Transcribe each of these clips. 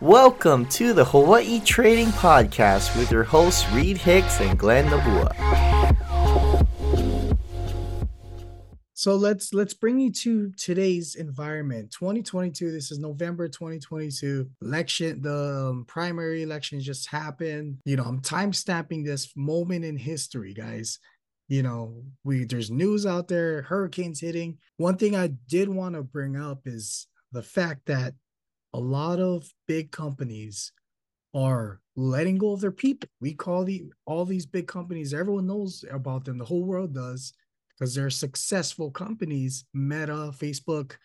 Welcome to the Hawaii Trading Podcast with your hosts Reid Hicks and Glenn Nabua. So let's let's bring you to today's environment. 2022. This is November 2022. Election. The um, primary election just happened. You know, I'm time stamping this moment in history, guys. You know, we there's news out there, hurricanes hitting. One thing I did want to bring up is the fact that a lot of big companies are letting go of their people. We call the all these big companies, everyone knows about them, the whole world does, because they're successful companies. Meta, Facebook,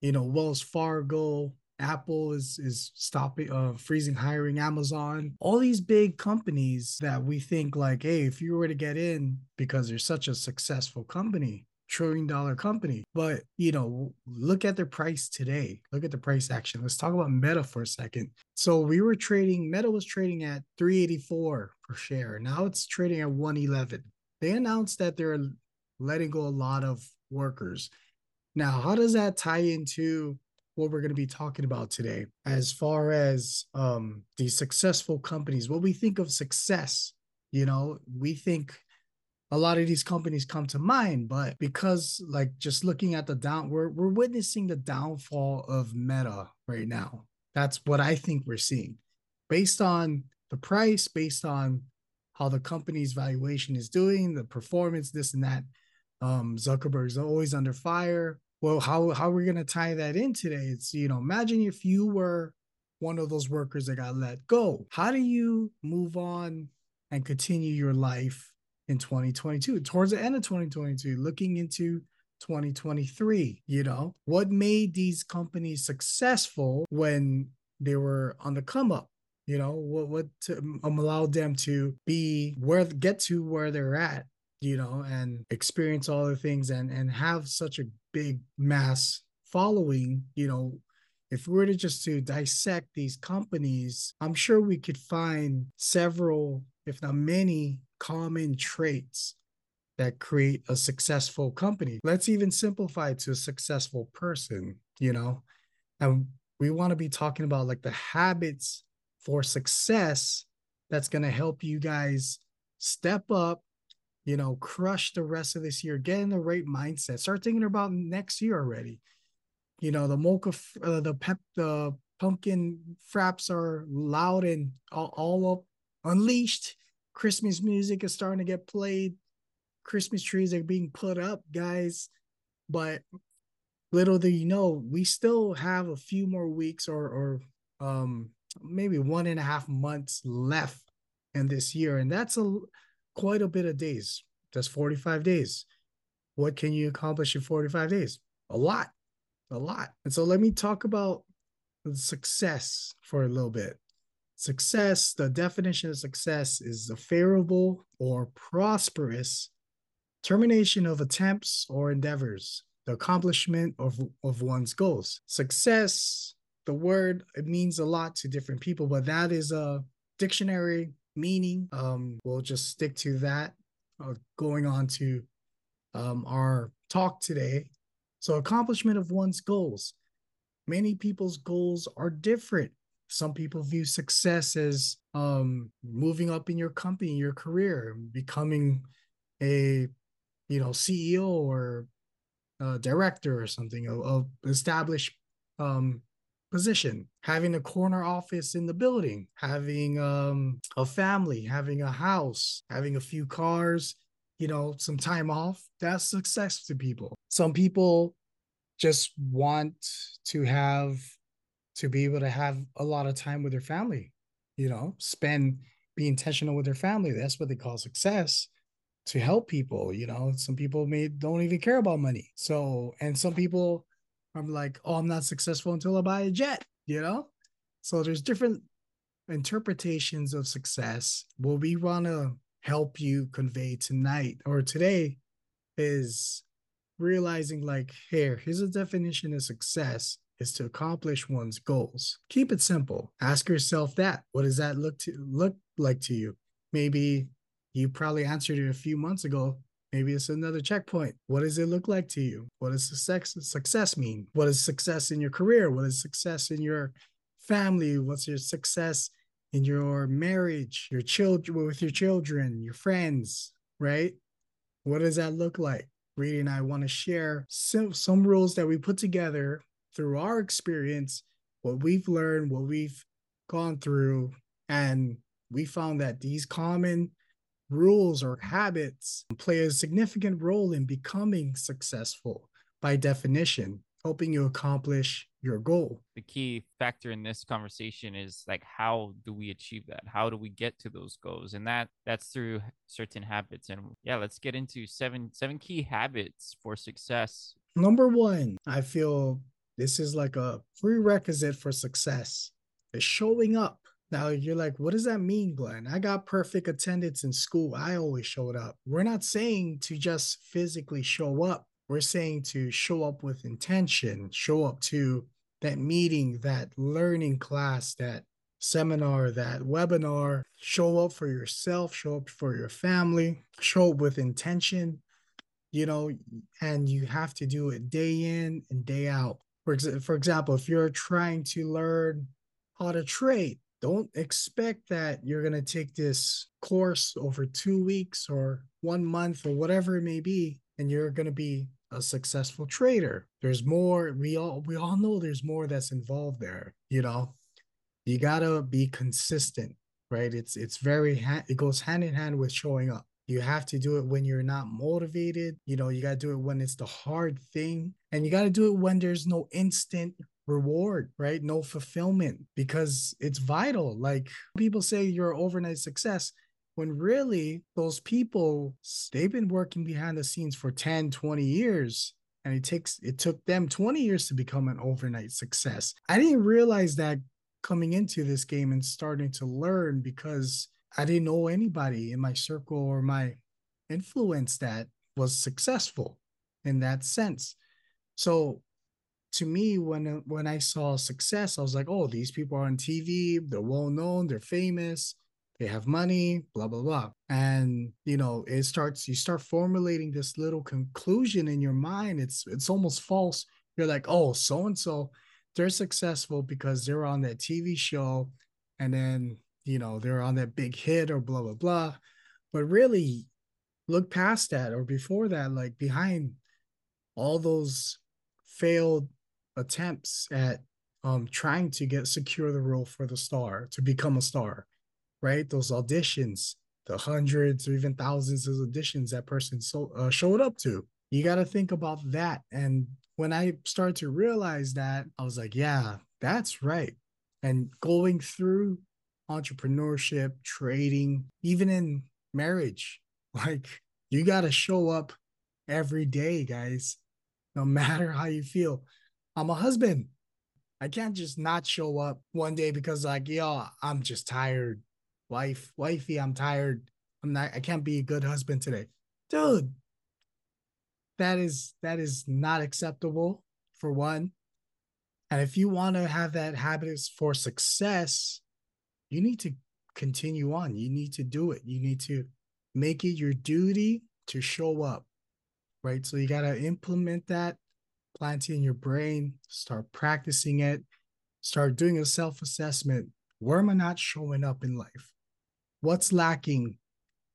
you know, Wells Fargo, Apple is is stopping uh freezing hiring, Amazon, all these big companies that we think like, hey, if you were to get in because you're such a successful company, trillion dollar company. But, you know, look at their price today. Look at the price action. Let's talk about Meta for a second. So we were trading, Meta was trading at 384 per share. Now it's trading at 111. They announced that they're letting go a lot of workers. Now, how does that tie into what we're going to be talking about today as far as um, these successful companies? What we think of success, you know, we think a lot of these companies come to mind, but because like just looking at the down, we're we're witnessing the downfall of Meta right now. That's what I think we're seeing, based on the price, based on how the company's valuation is doing, the performance, this and that. Um, Zuckerberg's always under fire. Well, how how are we gonna tie that in today? It's you know, imagine if you were one of those workers that got let go. How do you move on and continue your life in 2022, towards the end of 2022, looking into 2023. You know, what made these companies successful when they were on the come up? You know, what what to, um, allowed them to be where get to where they're at, you know, and experience all the things and and have such a big mass following, you know, if we were to just to dissect these companies, I'm sure we could find several, if not many, common traits that create a successful company. Let's even simplify it to a successful person, you know? And we want to be talking about like the habits for success that's going to help you guys step up, you know, crush the rest of this year, get in the right mindset, start thinking about next year already. You know, the mocha, uh, the pep, the pumpkin fraps are loud and all, all up unleashed Christmas music is starting to get played. Christmas trees are being put up, guys. But little do you know, we still have a few more weeks or or um maybe one and a half months left in this year, and that's a quite a bit of days. That's 45 days. What can you accomplish in 45 days? A lot, a lot. And so let me talk about success for a little bit. Success, the definition of success is a favorable or prosperous termination of attempts or endeavors, the accomplishment of, of one's goals. Success, the word, it means a lot to different people, but that is a dictionary meaning. Um, we'll just stick to that. Uh, going on to um, our talk today. So, accomplishment of one's goals. Many people's goals are different. Some people view success as um, moving up in your company, your career, becoming a you know CEO or a director or something, a, a established um, position, having a corner office in the building, having um, a family, having a house, having a few cars, you know, some time off. That's success to people. Some people just want to have to be able to have a lot of time with their family, you know, spend, be intentional with their family. That's what they call success to help people. You know, some people may don't even care about money. So, and some people are like, oh, I'm not successful until I buy a jet, you know? So there's different interpretations of success. What we want to help you convey tonight or today is realizing like, here, here's a definition of success is to accomplish one's goals. Keep it simple. Ask yourself that. What does that look to look like to you? Maybe you probably answered it a few months ago. Maybe it's another checkpoint. What does it look like to you? What does success success mean? What is success in your career? What is success in your family? What's your success in your marriage, your children, with your children, your friends, right? What does that look like? Reedy and I want to share some, some rules that we put together through our experience, what we've learned, what we've gone through, and we found that these common rules or habits play a significant role in becoming successful by definition, helping you accomplish your goal. The key factor in this conversation is like how do we achieve that? How do we get to those goals? And that that's through certain habits. And yeah, let's get into seven seven key habits for success. Number 1, I feel this is like a prerequisite for success. Is showing up. Now you're like, what does that mean, Glenn? I got perfect attendance in school. I always showed up. We're not saying to just physically show up. We're saying to show up with intention, show up to that meeting, that learning class, that seminar, that webinar. Show up for yourself, show up for your family, show up with intention, you know, and you have to do it day in and day out. For, ex- for example, if you're trying to learn how to trade, don't expect that you're going to take this course over two weeks or one month or whatever it may be, and you're going to be a successful trader. There's more. We all we all know there's more that's involved there. You know, you gotta be consistent, right? It's it's very it goes hand in hand with showing up. You have to do it when you're not motivated. You know, you got to do it when it's the hard thing. And you got to do it when there's no instant reward, right? No fulfillment because it's vital. Like people say you're overnight success when really those people they've been working behind the scenes for 10, 20 years and it takes it took them 20 years to become an overnight success. I didn't realize that coming into this game and starting to learn because I didn't know anybody in my circle or my influence that was successful in that sense. So to me, when uh, when I saw success, I was like, oh, these people are on TV, they're well known, they're famous, they have money, blah blah blah. And you know, it starts you start formulating this little conclusion in your mind. It's it's almost false. You're like, oh, so and so, they're successful because they're on that TV show, and then you know they're on that big hit or blah blah blah. But really, look past that or before that, like behind all those failed attempts at um trying to get secure the role for the star to become a star right? Those auditions the hundreds or even thousands of auditions that person so uh, showed up to. You got to think about that. And when i started to realize that i was like yeah that's right. And going through entrepreneurship trading even in marriage like you got to show up every day guys no matter how you feel I'm a husband. I can't just not show up one day because like, yo, I'm just tired. Wife, wifey, I'm tired. I'm not I can't be a good husband today. Dude, that is that is not acceptable for one. And if you want to have that habit for success, you need to continue on. You need to do it. You need to make it your duty to show up. Right? So you got to implement that plant it in your brain, start practicing it, start doing a self assessment. Where am I not showing up in life? What's lacking?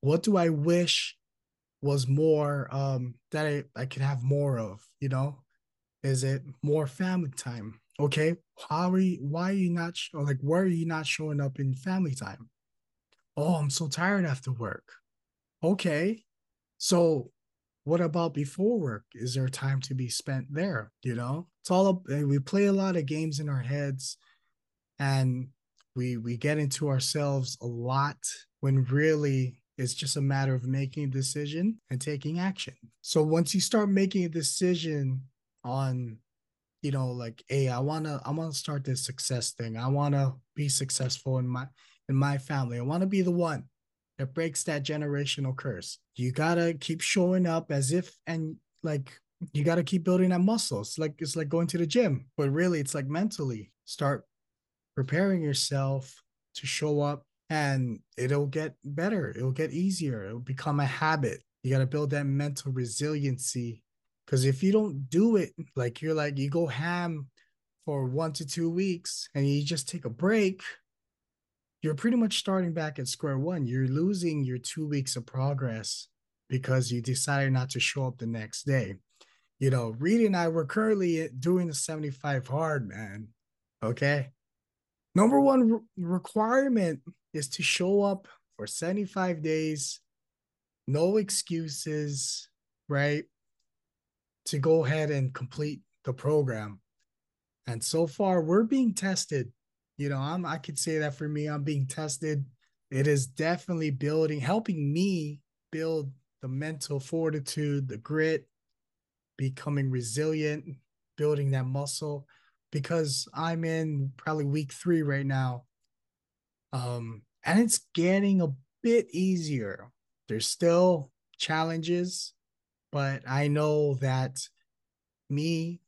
What do I wish was more um, that I, I could have more of? You know, is it more family time? Okay, how are you? Why are you not sh- like? Why are you not showing up in family time? Oh, I'm so tired after work. Okay, so what about before work? Is there time to be spent there? You know, it's all up. Eh, we play a lot of games in our heads, and we we get into ourselves a lot when really it's just a matter of making a decision and taking action. So once you start making a decision on, you know, like, hey, I wanna I wanna start this success thing. I wanna be successful in my in my family. I wanna be the one that breaks that generational curse. You gotta keep showing up as if and like you gotta keep building that muscle. It's like it's like going to the gym, but really it's like mentally start preparing yourself to show up and it'll get better. It'll get easier. It'll become a habit. You gotta build that mental resiliency. Cause if you don't do it, like you're like you go ham for one to two weeks and you just take a break, you're pretty much starting back at square one. You're losing your two weeks of progress because you decided not to show up the next day. You know, Reid and I were currently doing the 75 hard, man. Okay. Number one re- requirement is to show up for 75 days, no excuses, right? To go ahead and complete the program. And so far, we're being tested. You know, I'm I could say that for me, I'm being tested. It is definitely building, helping me build the mental fortitude, the grit, becoming resilient, building that muscle. Because I'm in probably week three right now. Um, and it's getting a bit easier. There's still challenges, but I know that me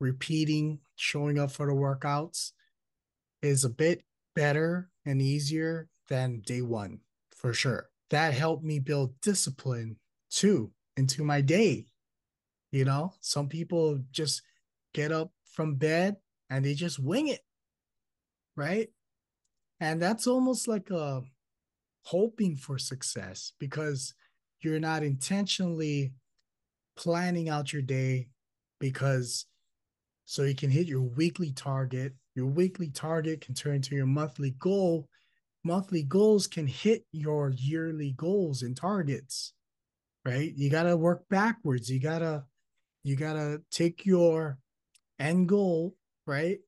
repeating, showing up for the workouts is a bit better and easier than day one for sure. That helped me build discipline too into my day. You know, some people just get up from bed and they just wing it, right? And that's almost like a hoping for success because you're not intentionally planning out your day because so you can hit your weekly target. Your weekly target can turn into your monthly goal. Monthly goals can hit your yearly goals and targets, right? You got to work backwards. You got to you got to take your end goal, right?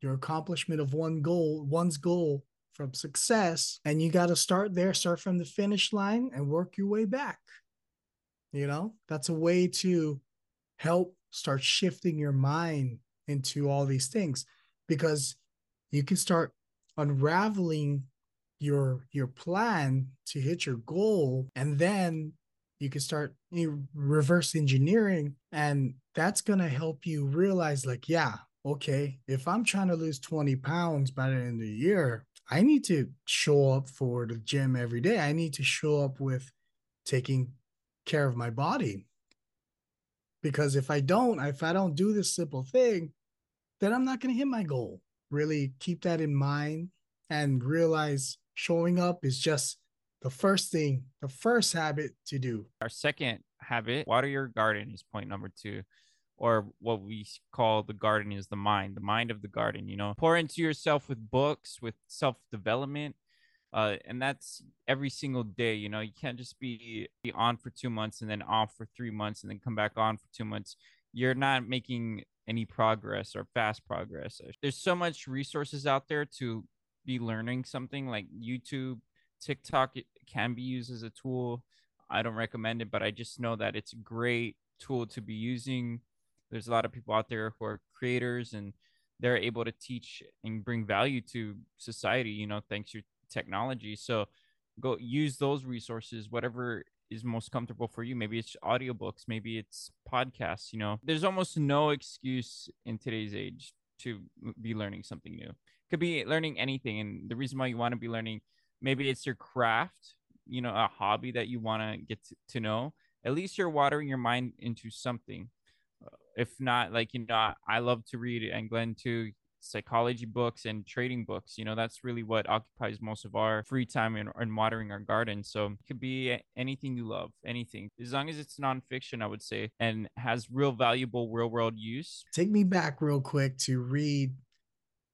Your accomplishment of one goal, one's goal from success, and you got to start there, start from the finish line and work your way back. You know, that's a way to help start shifting your mind into all these things because you can start unraveling your your plan to hit your goal and then you can start reverse engineering and that's going to help you realize like yeah okay if i'm trying to lose 20 pounds by the end of the year i need to show up for the gym every day. I need to show up with taking care of my body because if i don't if i don't do this simple thing then i'm not going to hit my goal really keep that in mind and realize showing up is just the first thing, the first habit to do. Our second habit, water your garden, is point number two. Or what we call the garden is the mind, the mind of the garden. You know, pour into yourself with books, with self development, uh, and that's every single day. You know, you can't just be, be on for two months and then off for three months and then come back on for two months. You're not making any progress or fast progress. There's so much resources out there to be learning something like YouTube, TikTok can be used as a tool. I don't recommend it, but I just know that it's a great tool to be using. There's a lot of people out there who are creators and they're able to teach and bring value to society, you know, thanks to technology. So go use those resources, whatever is most comfortable for you. Maybe it's audiobooks, maybe it's podcasts, you know. There's almost no excuse in today's age to be learning something new. Could be learning anything. And the reason why you want to be learning maybe it's your craft you know a hobby that you want to get to know at least you're watering your mind into something uh, if not like you know i love to read and glenn too psychology books and trading books you know that's really what occupies most of our free time in watering our garden. So it could be anything you love anything. As long as it's nonfiction i would say and has real valuable real world use. Take me back real quick to Reid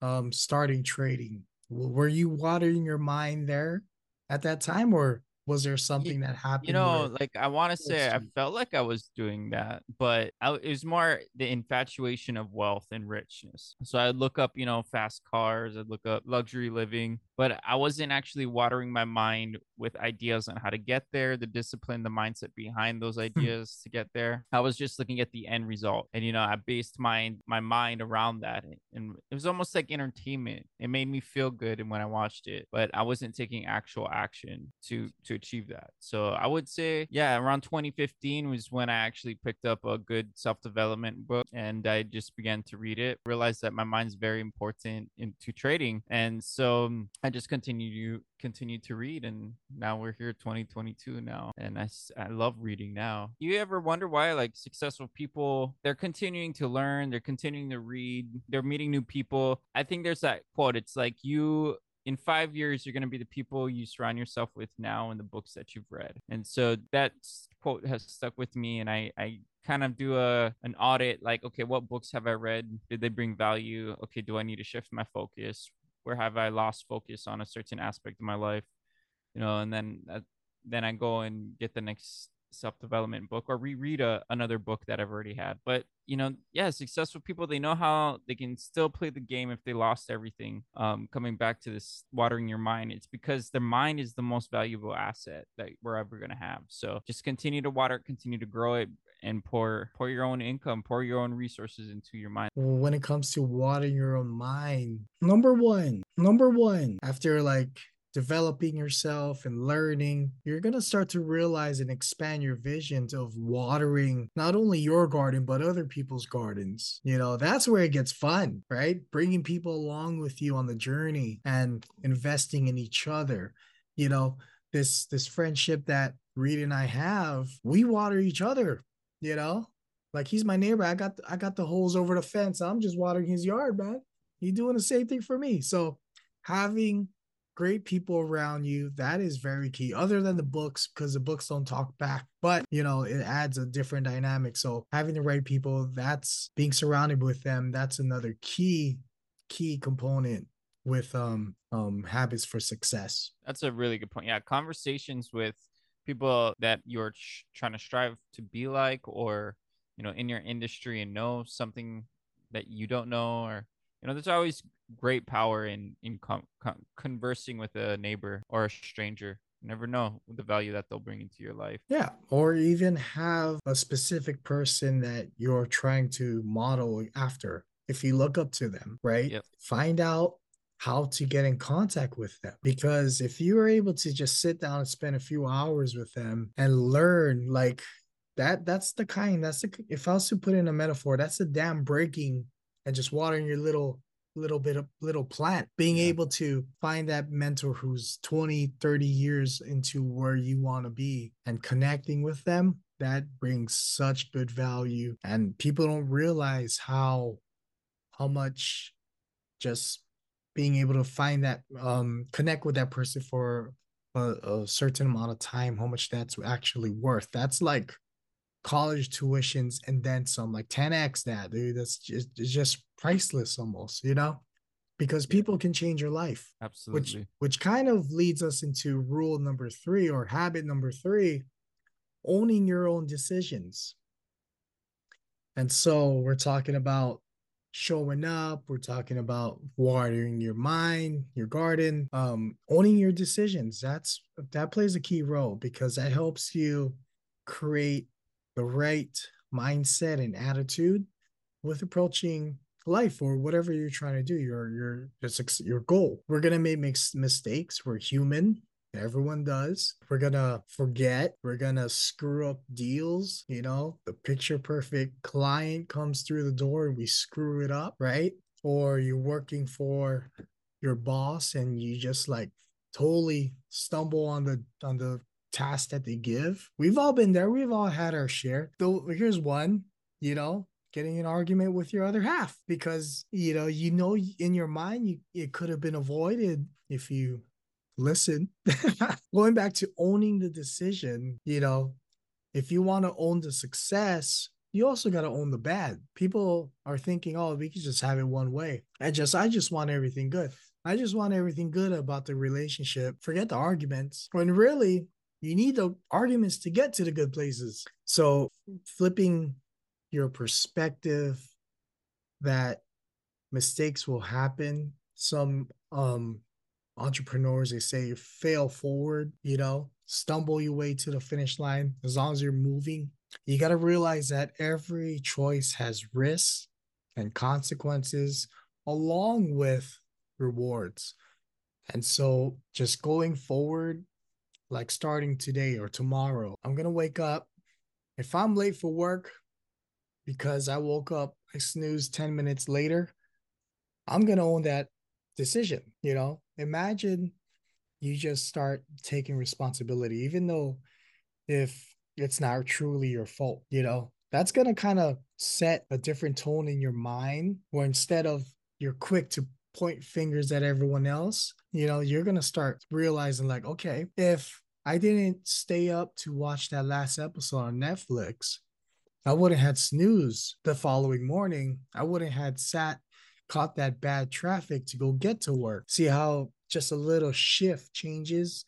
um starting trading. Were you watering your mind there at that time or was there something that happened you know like i want to say i felt like i was doing that but I, it was more the infatuation of wealth and richness. So i'd look up you know fast cars i'd look up luxury living but i wasn't actually watering my mind with ideas on how to get there the discipline the mindset behind those ideas to get there i was just looking at the end result and you know i based my my mind around that and it was almost like entertainment it made me feel good and when i watched it but i wasn't taking actual action to to to achieve that. So I would say, yeah, around 2015 was when I actually picked up a good self development book and I just began to read it. Realized that my mind's very important into trading, and so um, I just continue to continue to read. And now we're here, 2022 now, and I I love reading now. You ever wonder why like successful people they're continuing to learn, they're continuing to read, they're meeting new people. I think there's that quote. It's like you in five years, you're going to be the people you surround yourself with now and the books that you've read. And so that quote has stuck with me. And I, I kind of do a an audit like, okay, what books have I read? Did they bring value? Okay, do I need to shift my focus? Where have I lost focus on a certain aspect of my life? You know, and then uh, then I go and get the next self development book or reread a, another book that I've already had. But you know, yeah, successful people they know how they can still play the game if they lost everything. Um, coming back to this watering your mind, it's because their mind is the most valuable asset that we're ever gonna have. So just continue to water it, continue to grow it, and pour pour your own income, pour your own resources into your mind. When it comes to watering your own mind, number one, number one, after like developing yourself and learning, you're going to start to realize and expand your visions of watering not only your garden, but other people's gardens. You know, that's where it gets fun, right? Bringing people along with you on the journey and investing in each other. You know, this this friendship that Reid and I have, we water each other, you know? Like he's my neighbor. I got I got the holes over the fence. I'm just watering his yard, man. He's doing the same thing for me. So having great people around you that is very key other than the books because the books don't talk back but you know it adds a different dynamic so having the right people that's being surrounded with them that's another key key component with um um habits for success that's a really good point yeah conversations with people that you're ch- trying to strive to be like or you know in your industry and know something that you don't know or you know there's always great power in in con- con- conversing with a neighbor or a stranger. You never know the value that they'll bring into your life. Yeah or even have a specific person that you're trying to model after if you look up to them right? Yep. find out how to get in contact with them. Because if you are able to just sit down and spend a few hours with them and learn like that that's the kind that's the if i was to put in a metaphor that's the dam breaking and just watering your little little bit of little plant. Being yeah. able to find that mentor who's 20 30 years into where you want to be and connecting with them that brings such good value. And people don't realize how how much just being able to find that um connect with that person for a, a certain amount of time how much that's actually worth. That's like college tuitions and then some like 10x that dude. That's just it's just priceless almost you know? Because people can change your life absolutely. which which kind of leads us into rule number 3 or habit number 3 owning your own decisions. And so we're talking about showing up we're talking about watering your mind your garden um owning your decisions. That's that plays a key role because that helps you create the right mindset and attitude with approaching life or whatever you're trying to do your your your goal. We're gonna make mistakes. We're human everyone does we're gonna forget we're gonna screw up deals you know the picture perfect client comes through the door and we screw it up right or you're working for your boss and you just like totally stumble on the on the tasks that they give. We've all been there. We've all had our share. Though here's one, you know, getting an argument with your other half because you know, you know in your mind you it could have been avoided if you listen. Going back to owning the decision, you know, if you want to own the success, you also got to own the bad. People are thinking, "Oh, we can just have it one way." I just I just want everything good. I just want everything good about the relationship. Forget the arguments. When really you need the arguments to get to the good places. So flipping your perspective that mistakes will happen. Some um entrepreneurs they say fail forward, you know, stumble your way to the finish line as long as you're moving. You got to realize that every choice has risks and consequences along with rewards. And so just going forward like starting today or tomorrow. I'm going to wake up. If I'm late for work because I woke up, I snoozed 10 minutes later, I'm going to own that decision. You know, imagine you just start taking responsibility, even though if it's not truly your fault, you know, that's going to kind of set a different tone in your mind where instead of you're quick to point fingers at everyone else, you know, you're going to start realizing, like, okay, if I didn't stay up to watch that last episode on Netflix, I wouldn't have had snooze the following morning. I wouldn't have sat, caught that bad traffic to go get to work. See how just a little shift changes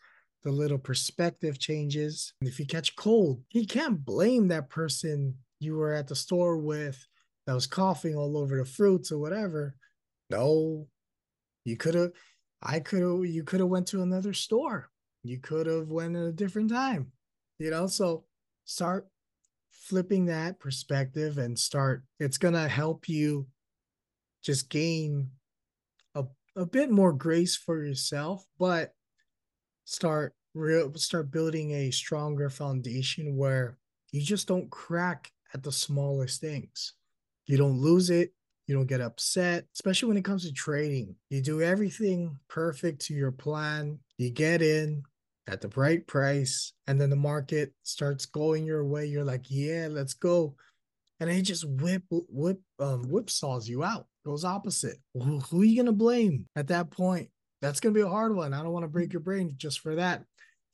the little perspective changes. And if you catch cold, you can't blame that person you were at the store with that was coughing all over the fruits or whatever. No, you could have, I could have, you could have went to another store. You could have went at a different time, you know. So start flipping that perspective and start. It's gonna help you just gain a a bit more grace for yourself, but start real start building a stronger foundation where you just don't crack at the smallest things. You don't lose it. You don't get upset, especially when it comes to trading. You do everything perfect to your plan. You get in at the right price, and then the market starts going your way. You're like, yeah, let's go. And it just whip, whip, um, whipsaws you out. Goes opposite. Who, who are you gonna blame at that point? That's gonna be a hard one. I don't want to break your brain just for that.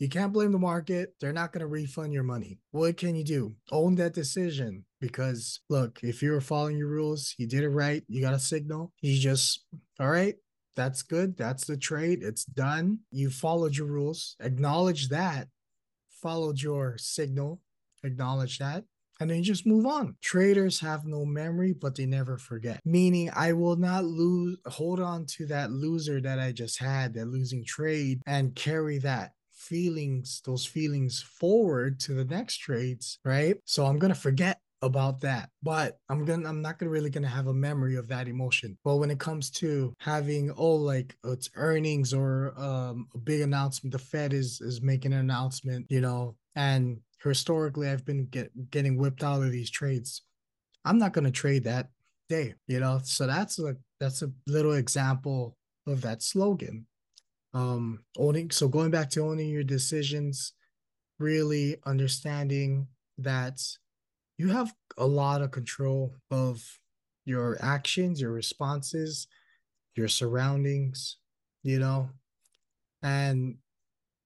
You can't blame the market. They're not going to refund your money. What can you do? Own that decision because look, if you were following your rules, you did it right. You got a signal. You just, all right, that's good. That's the trade. It's done. You followed your rules. Acknowledge that. Followed your signal. Acknowledge that. And then just move on. Traders have no memory, but they never forget. Meaning, I will not lose, hold on to that loser that I just had, that losing trade, and carry that feelings, those feelings forward to the next trades, right? So I'm gonna forget about that but i'm gonna i'm not gonna really gonna have a memory of that emotion but when it comes to having oh like it's earnings or um, a big announcement the fed is is making an announcement you know and historically i've been get, getting whipped out of these trades. I'm not gonna trade that day you know? So that's a that's a little example of that slogan. Um owning so going back to owning your decisions really understanding that you have a lot of control of your actions your responses your surroundings you know? And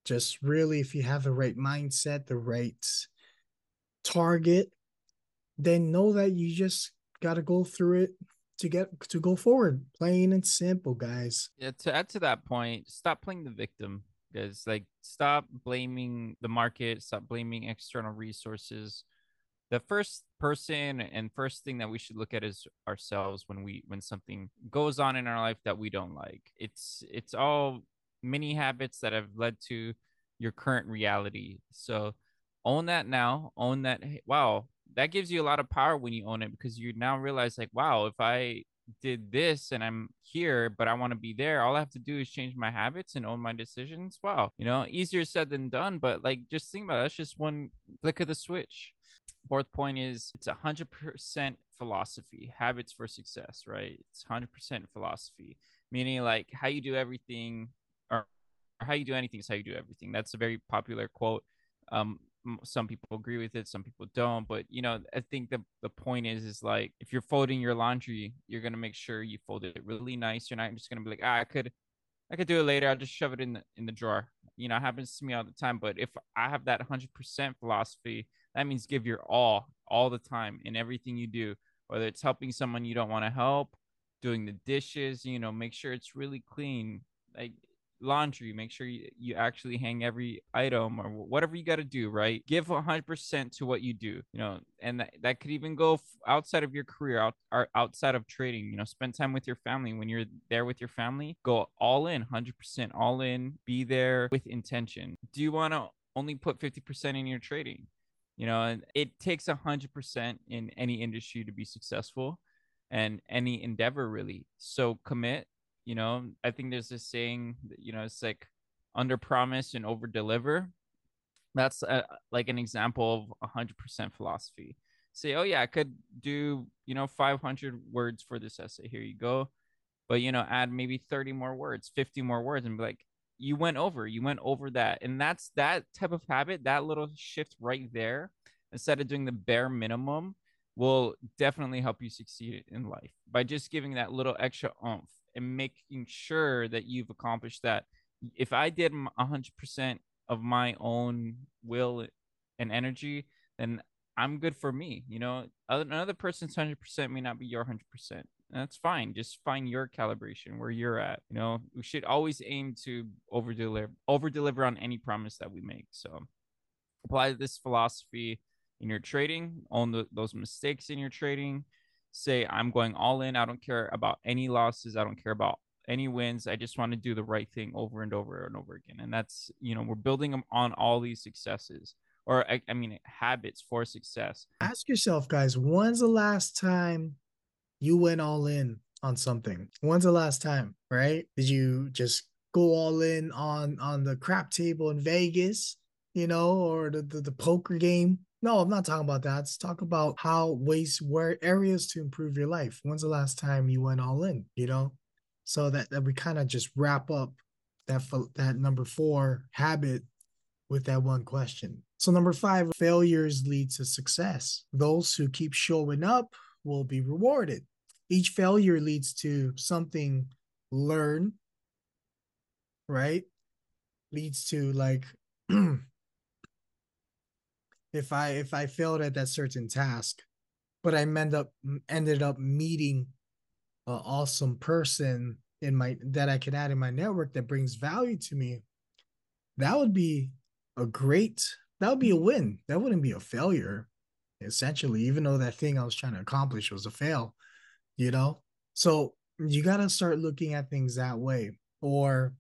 just really if you have the right mindset the right target then know that you just got to go through it to get to go forward. Plain and simple, guys. Yeah, to add to that point, stop playing the victim, guys. Like stop blaming the market, stop blaming external resources. The first person and first thing that we should look at is ourselves when we when something goes on in our life that we don't like. It's it's all mini habits that have led to your current reality. So own that now. Own that. Wow, that gives you a lot of power when you own it because you now realize like wow if i did this and i'm here but i want to be there all i have to do is change my habits and own my decisions wow you know easier said than done but like just think about it that's just one click of the switch fourth point is it's a hundred percent philosophy habits for success right it's 100% philosophy meaning like how you do everything how you do anything is how you do everything. That's a very popular quote. Um some people agree with it some people don't but you know i think the, the point is is like if you're folding your laundry you're to make sure you fold it really nice. You're not just to be like ah, i could i could do it later. I'll just shove it in the in the drawer. You know it happens to me all the time but if i have that 100% philosophy that means give your all all the time in everything you do whether it's helping someone you don't want to help doing the dishes you know make sure it's really clean. Like laundry make sure you, you actually hang every item or whatever you got to do right? Give 100% to what you do you know and that, that could even go outside of your career out or outside of trading you know spend time with your family. When you're there with your family go all in 100% all in be there with intention. Do you want to only put 50% in your trading? You know and it takes 100% in any industry to be successful and any endeavor really. So commit you know, I think there's this saying, you know, it's like under promise and over deliver. That's a, like an example of 100% philosophy. Say, oh yeah, I could do you know 500 words for this essay. Here you go, but you know, add maybe 30 more words, 50 more words, and be like, you went over, you went over that, and that's that type of habit, that little shift right there. Instead of doing the bare minimum, will definitely help you succeed in life by just giving that little extra oomph and making sure that you've accomplished that. If I did 100% of my own will and energy, then I'm good for me. You know, another person's 100% may not be your 100%. That's fine. Just find your calibration where you're at. You know, we should always aim to over deliver, over deliver on any promise that we make. So apply this philosophy in your trading, own the, those mistakes in your trading. Say, I'm going all in. I don't care about any losses. I don't care about any wins. I just want to do the right thing over and over and over again. And that's, you know, we're building them on all these successes or, I, I mean, habits for success. Ask yourself, guys, when's the last time you went all in on something? When's the last time, right? Did you just go all in on on the crap table in Vegas, you know, or the, the, the poker game? No, I'm not talking about that. Let's talk about how ways where areas to improve your life. When's the last time you went all in? You know, so that, that we kind of just wrap up that that number four habit with that one question. So number five, failures lead to success. Those who keep showing up will be rewarded. Each failure leads to something learn, right? Leads to like if I if I failed at that certain task, but I end up ended up meeting an awesome person in my that I can add in my network that brings value to me, that would be a great that would be a win. That wouldn't be a failure, essentially, even though that thing I was trying to accomplish was a fail, you know? So you gotta start looking at things that way. Or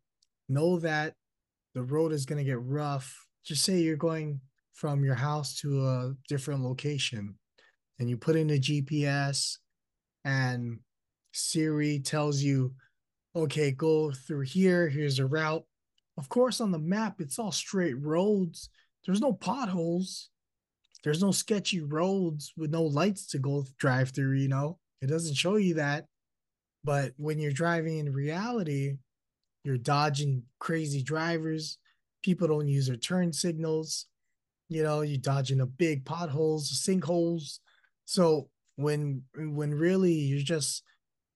know that the road is gonna get rough. Just say you're going from your house to a different location and you put in a GPS and Siri tells you, okay, go through here, here's a route. Of course, on the map, it's all straight roads. There's no potholes. There's no sketchy roads with no lights to go drive through, you know? It doesn't show you that. But when you're driving in reality, you're dodging crazy drivers. People don't use their turn signals you know you're dodging the big potholes sinkholes. So when when really you just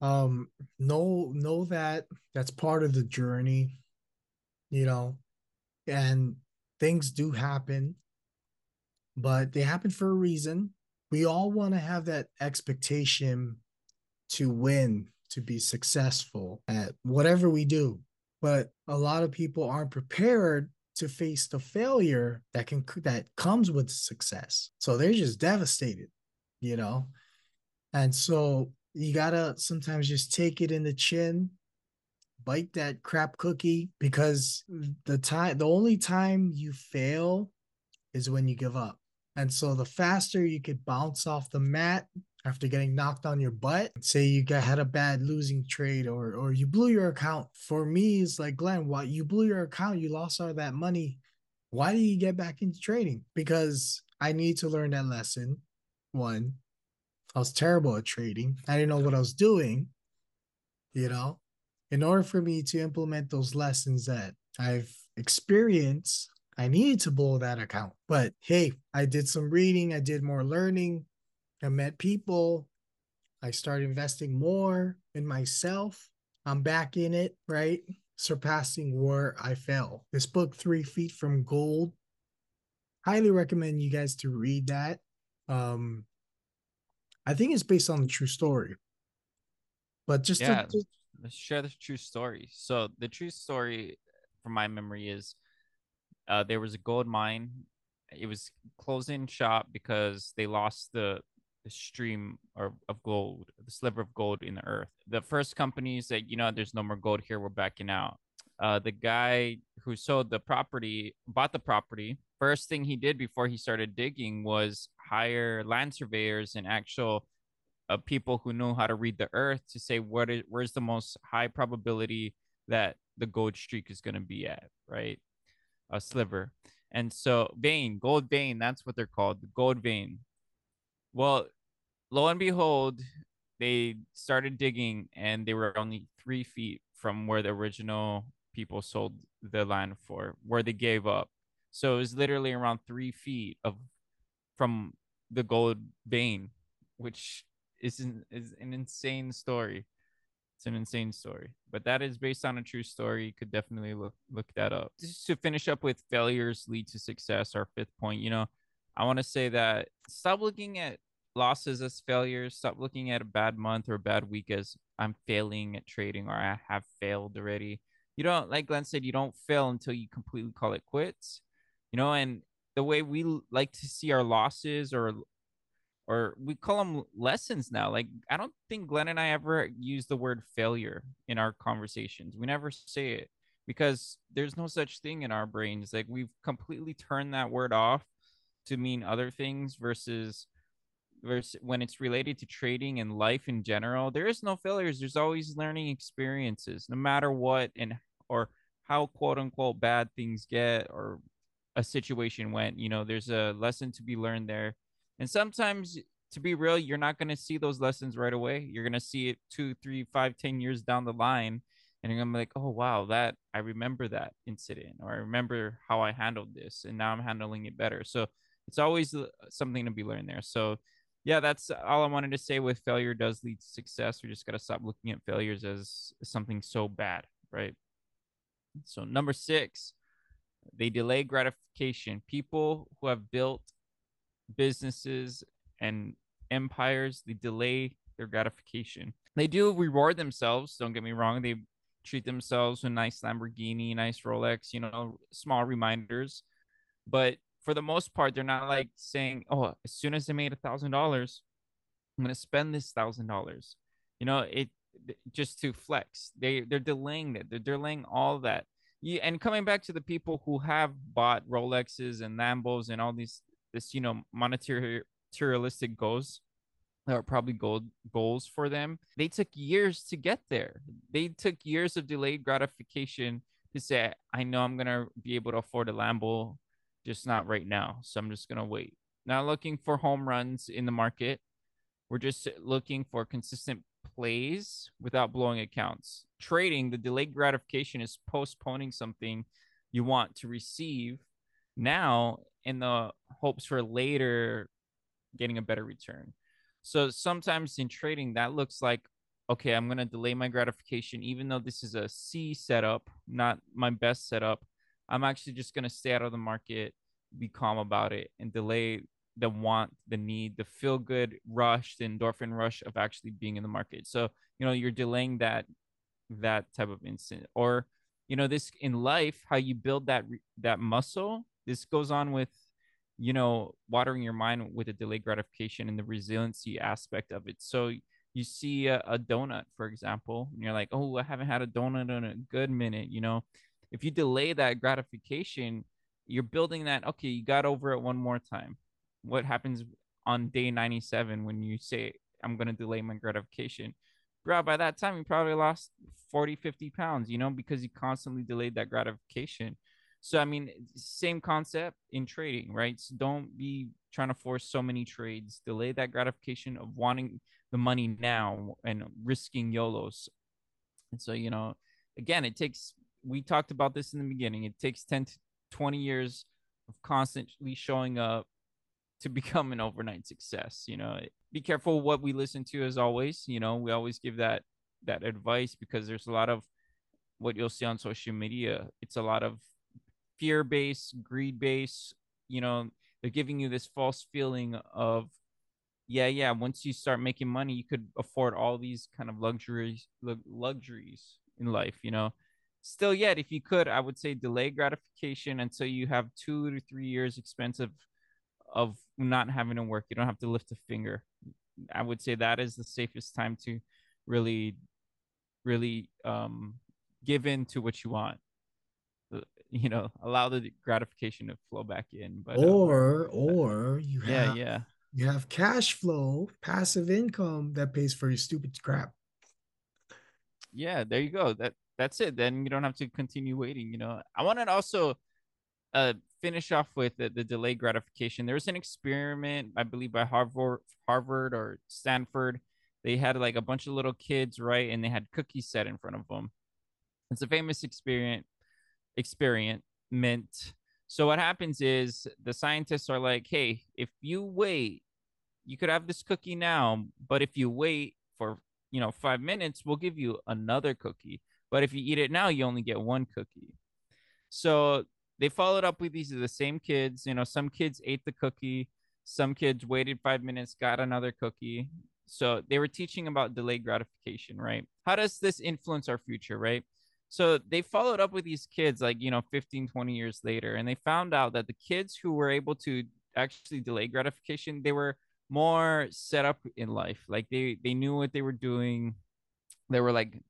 um know know that that's part of the journey you know and things do happen but they happen for a reason. We all want to have that expectation to win to be successful at whatever we do but a lot of people aren't prepared to face the failure that can that comes with success. So they're just devastated, you know. And so you gotta sometimes just take it in the chin, bite that crap cookie because the time the only time you fail is when you give up. And so the faster you could bounce off the mat after getting knocked on your butt. Say you had a bad losing trade or or you blew your account. For me it's like glenn why you blew your account you lost all that money. Why do you get back into trading? Because i need to learn that lesson. One i was terrible at trading. I didn't know what i was doing you know? In order for me to implement those lessons that i've experienced i needed to blow that account. But hey i did some reading i did more learning I met people. I started investing more in myself. I'm back in it, right? Surpassing where I fell. This book, Three Feet from Gold, highly recommend you guys to read that. Um, I think it's based on a true story. But just yeah, to, to... let's share the true story. So the true story, from my memory, is uh, there was a gold mine. It was closing shop because they lost the the stream of, of gold, the sliver of gold in the earth. The first companies that, you know, there's no more gold here, we're backing out. Uh, the guy who sold the property, bought the property, first thing he did before he started digging was hire land surveyors and actual uh, people who know how to read the earth to say what is where's the most high probability that the gold streak is going to be at, right? A sliver. And so vein, gold vein, that's what they're called, the gold vein. Well, lo and behold, they started digging and they were only three feet from where the original people sold the land for, where they gave up. So it was literally around three feet of from the gold vein, which is an, is an insane story. It's an insane story, but that is based on a true story. You could definitely look look that up. Just to finish up with failures lead to success. Our fifth point, you know, I want to say that stop looking at losses as failures. Stop looking at a bad month or a bad week as I'm failing at trading or I have failed already. You don't, like Glenn said, you don't fail until you completely call it quits. You know, and the way we like to see our losses or or we call them lessons now. Like I don't think Glenn and I ever use the word failure in our conversations. We never say it because there's no such thing in our brains. Like we've completely turned that word off to mean other things versus versus when it's related to trading and life in general. There is no failures. There's always learning experiences, no matter what and or how quote unquote bad things get or a situation went. You know, there's a lesson to be learned there and sometimes, to be real, you're not going to see those lessons right away. You're going to see it two, three, five, ten years down the line. And you're going to be like, oh, wow, that I remember that incident, or I remember how I handled this, and now I'm handling it better. So it's always uh, something to be learned there. So, yeah, that's all I wanted to say with failure does lead to success. We just got to stop looking at failures as something so bad, right? So, number six, they delay gratification. People who have built businesses and empires they delay their gratification they do reward themselves don't get me wrong they treat themselves with nice lamborghini nice rolex you know small reminders but for the most part they're not like saying oh as soon as they made a thousand dollars i'm to spend this thousand dollars. You know it just to flex. They they're delaying it. They're delaying all that. Yeah, and coming back to the people who have bought Rolexes and Lambos and all these this you know monetary materialistic goals that are probably gold goals for them they took years to get there. They took years of delayed gratification to say i know i'm gonna be able to afford a lambo just not right now so i'm just gonna wait not looking for home runs in the market we're just looking for consistent plays without blowing accounts trading the delayed gratification is postponing something you want to receive now in the hopes for later getting a better return. So sometimes in trading, that looks like, okay, I'm going to delay my gratification, even though this is a C setup, not my best setup. I'm actually just going to stay out of the market, be calm about it, and delay the want, the need, the feel good rush, the endorphin rush of actually being in the market. So, you know, you're delaying that that type of instant. Or you know this in life how you build that that muscle this goes on with you know watering your mind with a delayed gratification and the resiliency aspect of it. So you see a, a donut for example and you're like oh i haven't had a donut in a good minute you know if you delay that gratification you're building that okay you got over it one more time what happens on day 97 when you say i'm going to delay my gratification bro by that time you probably lost 40 50 pounds you know because you constantly delayed that gratification so I mean, same concept in trading, right? So don't be trying to force so many trades. Delay that gratification of wanting the money now and risking YOLOs. And so, you know, again, it takes we talked about this in the beginning. It takes 10 to 20 years of constantly showing up to become an overnight success. You know, be careful what we listen to as always. You know, we always give that that advice because there's a lot of what you'll see on social media. It's a lot of fear based, greed based. You know, they're giving you this false feeling of, yeah, yeah. Once you start making money, you could afford all these kind of luxuries, luxuries in life. You know, still yet, if you could, I would say delay gratification until you have two to three years expensive of of not having to work. You don't have to lift a finger. I would say that is the safest time to really, really um, give in to what you want you know allow the gratification to flow back in but or um, or you yeah have, yeah you have cash flow passive income that pays for your stupid crap yeah there you go that that's it then you don't have to continue waiting you know i want to also uh finish off with the, the delayed gratification. There was an experiment, I believe, by Harvard, Harvard or Stanford. They had like a bunch of little kids, right, and they had cookies set in front of them. It's a famous experiment. Experiment. So what happens is the scientists are like, "Hey, if you wait, you could have this cookie now, but if you wait for you know five minutes, we'll give you another cookie. But if you eat it now, you only get one cookie." So they followed up with these the same kids. You know, some kids ate the cookie, some kids waited five minutes, got another cookie. So they were teaching about delayed gratification, right? How does this influence our future, right? So they followed up with these kids like, you know, 15, 20 years later, and they found out that the kids who were able to actually delay gratification, they were more set up in life. Like they they knew what they were doing. They were like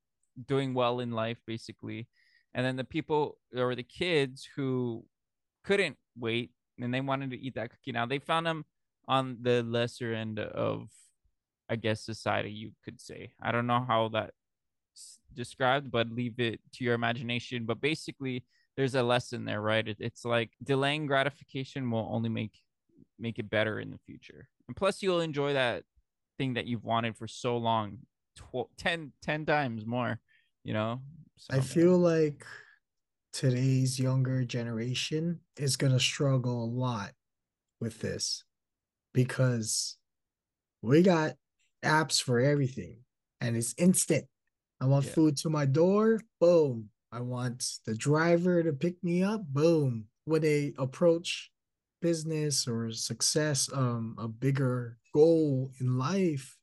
doing well in life basically. And then the people or the kids who couldn't wait and they wanted to eat that cookie now they found them on the lesser end of i guess society you could say. I don't know how that's described but leave it to your imagination. But basically there's a lesson there right? It, it's like delaying gratification will only make make it better in the future. And plus you'll enjoy that thing that you've wanted for so long tw- 10 10 times more you know so, I feel like today's younger generation is going to struggle a lot with this because we got apps for everything and it's instant. I want yeah. food to my door, boom. I want the driver to pick me up, boom. When they approach business or success, um, a bigger goal in life,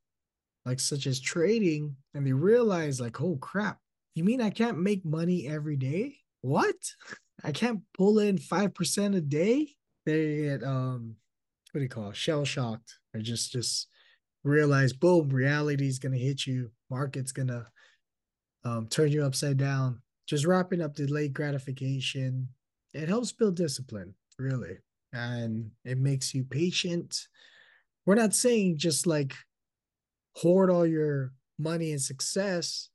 like such as trading, and they realize, like, oh crap, you mean I can't make money every day? What? I can't pull in 5% a day? They get um what do you call it? shell shocked or just just realize boom, reality is gonna hit you, market's gonna um turn you upside down. Just wrapping up delayed gratification. It helps build discipline, really. And it makes you patient. We're not saying just like hoard all your money and success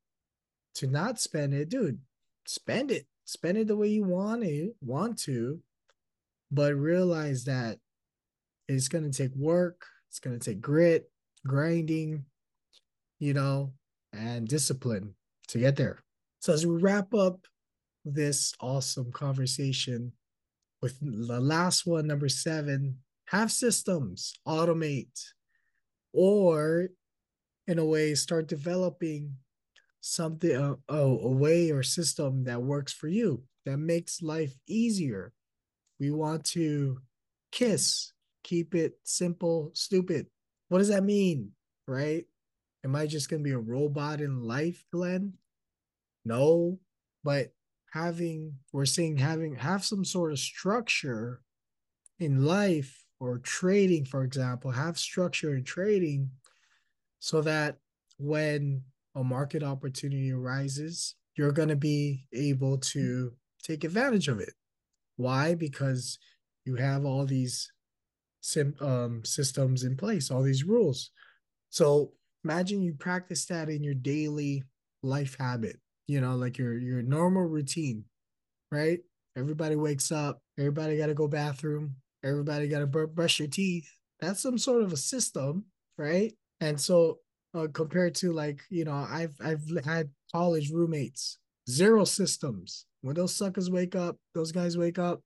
to not spend it, dude, spend it. Spend it the way you want it, want to, but realize that it's gonna take work, it's gonna take grit, grinding, you know, and discipline to get there. So as we wrap up this awesome conversation with the last one, number seven, have systems, automate, or in a way, start developing something a, a way or system that works for you that makes life easier. We want to kiss keep it simple stupid. What does that mean right? Am i just going to be a robot in life glenn? No but having we're saying having have some sort of structure in life or trading for example have structure in trading so that when a market opportunity arises, you're going to be able to take advantage of it. Why? Because you have all these sim, um, systems in place, all these rules. So imagine you practice that in your daily life habit, you know, like your your normal routine, right? Everybody wakes up, everybody got to go bathroom, everybody got to br- brush your teeth. That's some sort of a system, right? And so uh, compared to like you know I've I've had college roommates zero systems. When those suckers wake up those guys wake up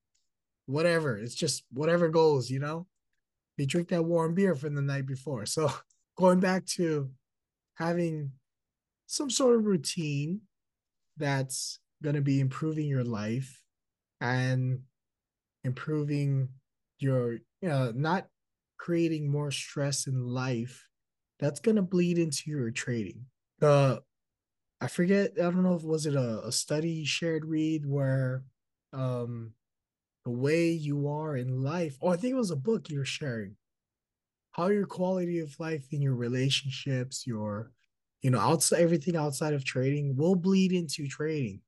whatever it's just whatever goes you know? They drink that warm beer from the night before. So going back to having some sort of routine that's going to be improving your life and improving your you know not creating more stress in life that's gonna bleed into your trading. Uh I forget, I don't know if was it a, a study shared Reid where um the way you are in life, or oh, I think it was a book you were sharing, how your quality of life in your relationships, your you know, outside everything outside of trading will bleed into trading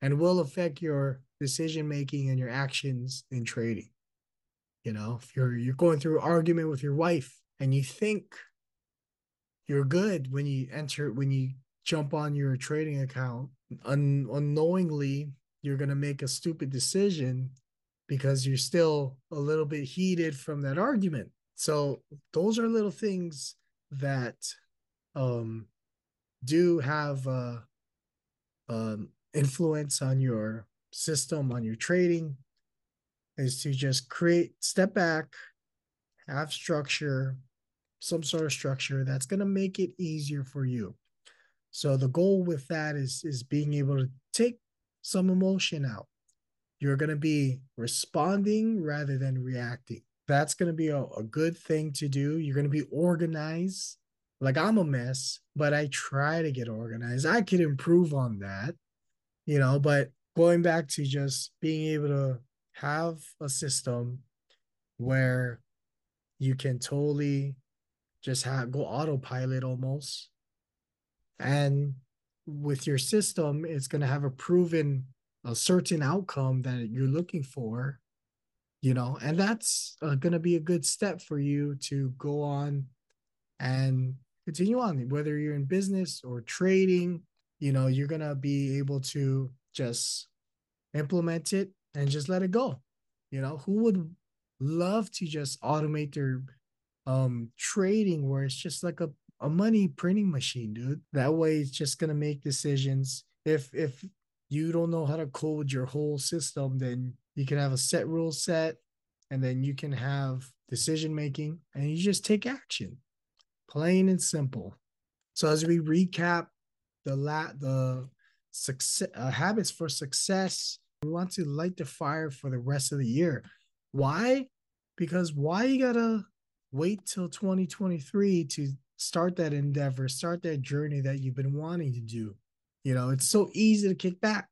and will affect your decision making and your actions in trading. You know, if you're you're going through an argument with your wife and you think you're good when you enter when you jump on your trading account un- unknowingly you're going to make a stupid decision because you're still a little bit heated from that argument. So those are little things that um do have uh um influence on your system on your trading is to just create step back have structure some sort of structure that's going to make it easier for you. So the goal with that is is being able to take some emotion out. You're going to be responding rather than reacting. That's going to be a, a good thing to do. You're going to be organized. Like i'm a mess but i try to get organized. I could improve on that you know but going back to just being able to have a system where you can totally just have go autopilot almost and with your system it's going to have a proven a certain outcome that you're looking for you know and that's uh, going to be a good step for you to go on and continue on whether you're in business or trading you know you're going to be able to just implement it and just let it go. You know, who would love to just automate their um trading where it's just like a, a money printing machine, dude? That way it's just gonna make decisions. If if you don't know how to code your whole system, then you can have a set rule set and then you can have decision making and you just take action. Plain and simple. So as we recap the la the success uh, habits for success. We want to light the fire for the rest of the year. Why? Because why you gotta wait till 2023 to start that endeavor, start that journey that you've been wanting to do. You know, it's so easy to kick back.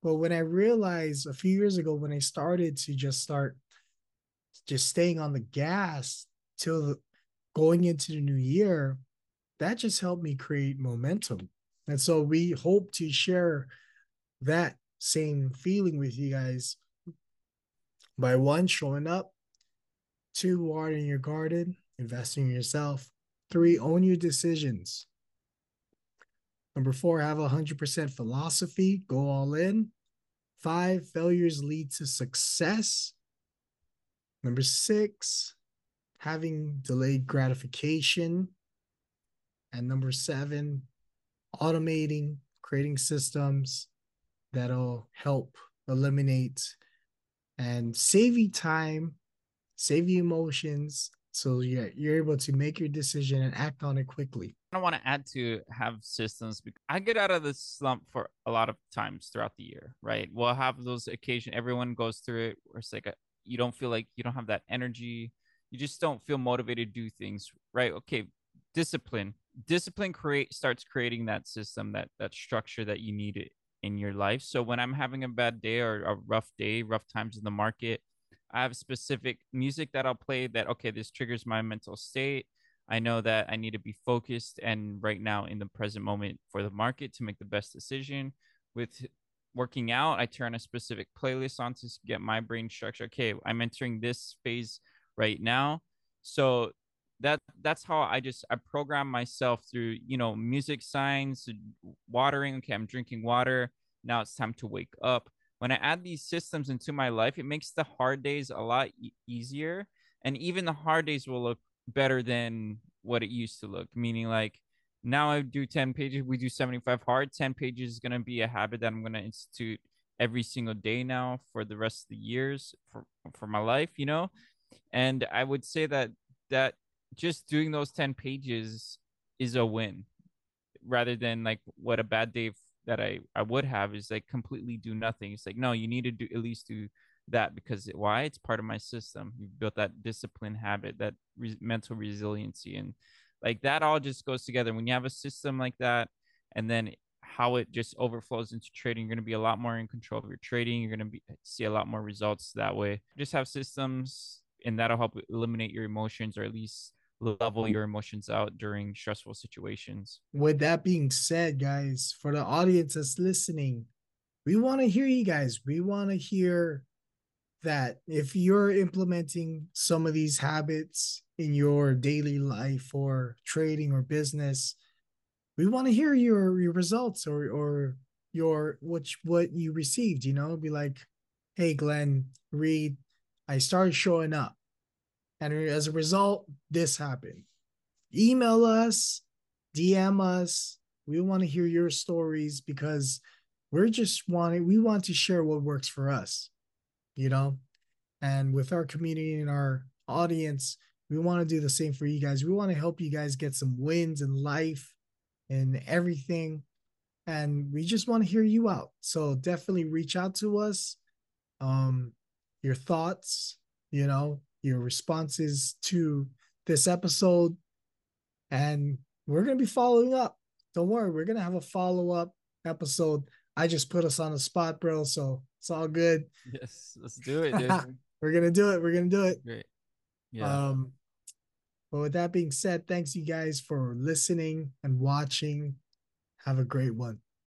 But when I realized a few years ago when I started to just start just staying on the gas till going into the new year, that just helped me create momentum. And so we hope to share that same feeling with you guys by one, showing up, two, watering your garden, investing in yourself, three, own your decisions. Number four, have a 100% philosophy, go all in. Five, failures lead to success. Number six, having delayed gratification. And number seven, automating, creating systems that'll help eliminate and save you time, save you emotions, so you're, you're able to make your decision and act on it quickly. I don't want to add to have systems because I get out of this slump for a lot of times throughout the year, right? We'll have those occasion everyone goes through it where it's like a, you don't feel like you don't have that energy, you just don't feel motivated to do things, right? Okay, discipline discipline create starts creating that system that that structure that you need in your life so when i'm having a bad day or a rough day rough times in the market i have specific music that i'll play that okay this triggers my mental state i know that i need to be focused and right now in the present moment for the market to make the best decision with working out i turn a specific playlist on to get my brain structure okay i'm entering this phase right now so that that's how I just I program myself through you know music signs, watering. Okay, I'm drinking water. Now it's time to wake up. When I add these systems into my life, it makes the hard days a lot e- easier, and even the hard days will look better than what it used to look. Meaning, like now I do 10 pages, we do 75 hard. 10 pages is gonna be a habit that I'm gonna institute every single day now for the rest of the years for for my life, you know. And I would say that that just doing those 10 pages is a win rather than like what a bad day that I, I would have is like completely do nothing. It's like, no, you need to do at least do that because why? It's part of my system. You've built that discipline habit, that re- mental resiliency. And like that all just goes together. When you have a system like that, and then how it just overflows into trading, you're going to be a lot more in control of your trading. You're going to be see a lot more results that way. Just have systems and that'll help eliminate your emotions or at least level your emotions out during stressful situations. With that being said, guys, for the audience that's listening, we want to hear you guys. We want to hear that if you're implementing some of these habits in your daily life or trading or business, we want to hear your your results or or your which what you received, you know, be like, hey, Glenn, Reid, I started showing up. And as a result, this happened. Email us, DM us. We want to hear your stories because we're just wanting, we want to share what works for us, you know? And with our community and our audience, we want to do the same for you guys. We want to help you guys get some wins in life and everything. And we just want to hear you out. So definitely reach out to us. Um, your thoughts, you know, your responses to this episode. And we're going to be following up. Don't worry, we're going to have a follow up episode. I just put us on the spot, bro. So it's all good. Yes, let's do it, dude. we're going to do it. We're going to do it. Great. Yeah. Um, but with that being said, thanks you guys for listening and watching. Have a great one.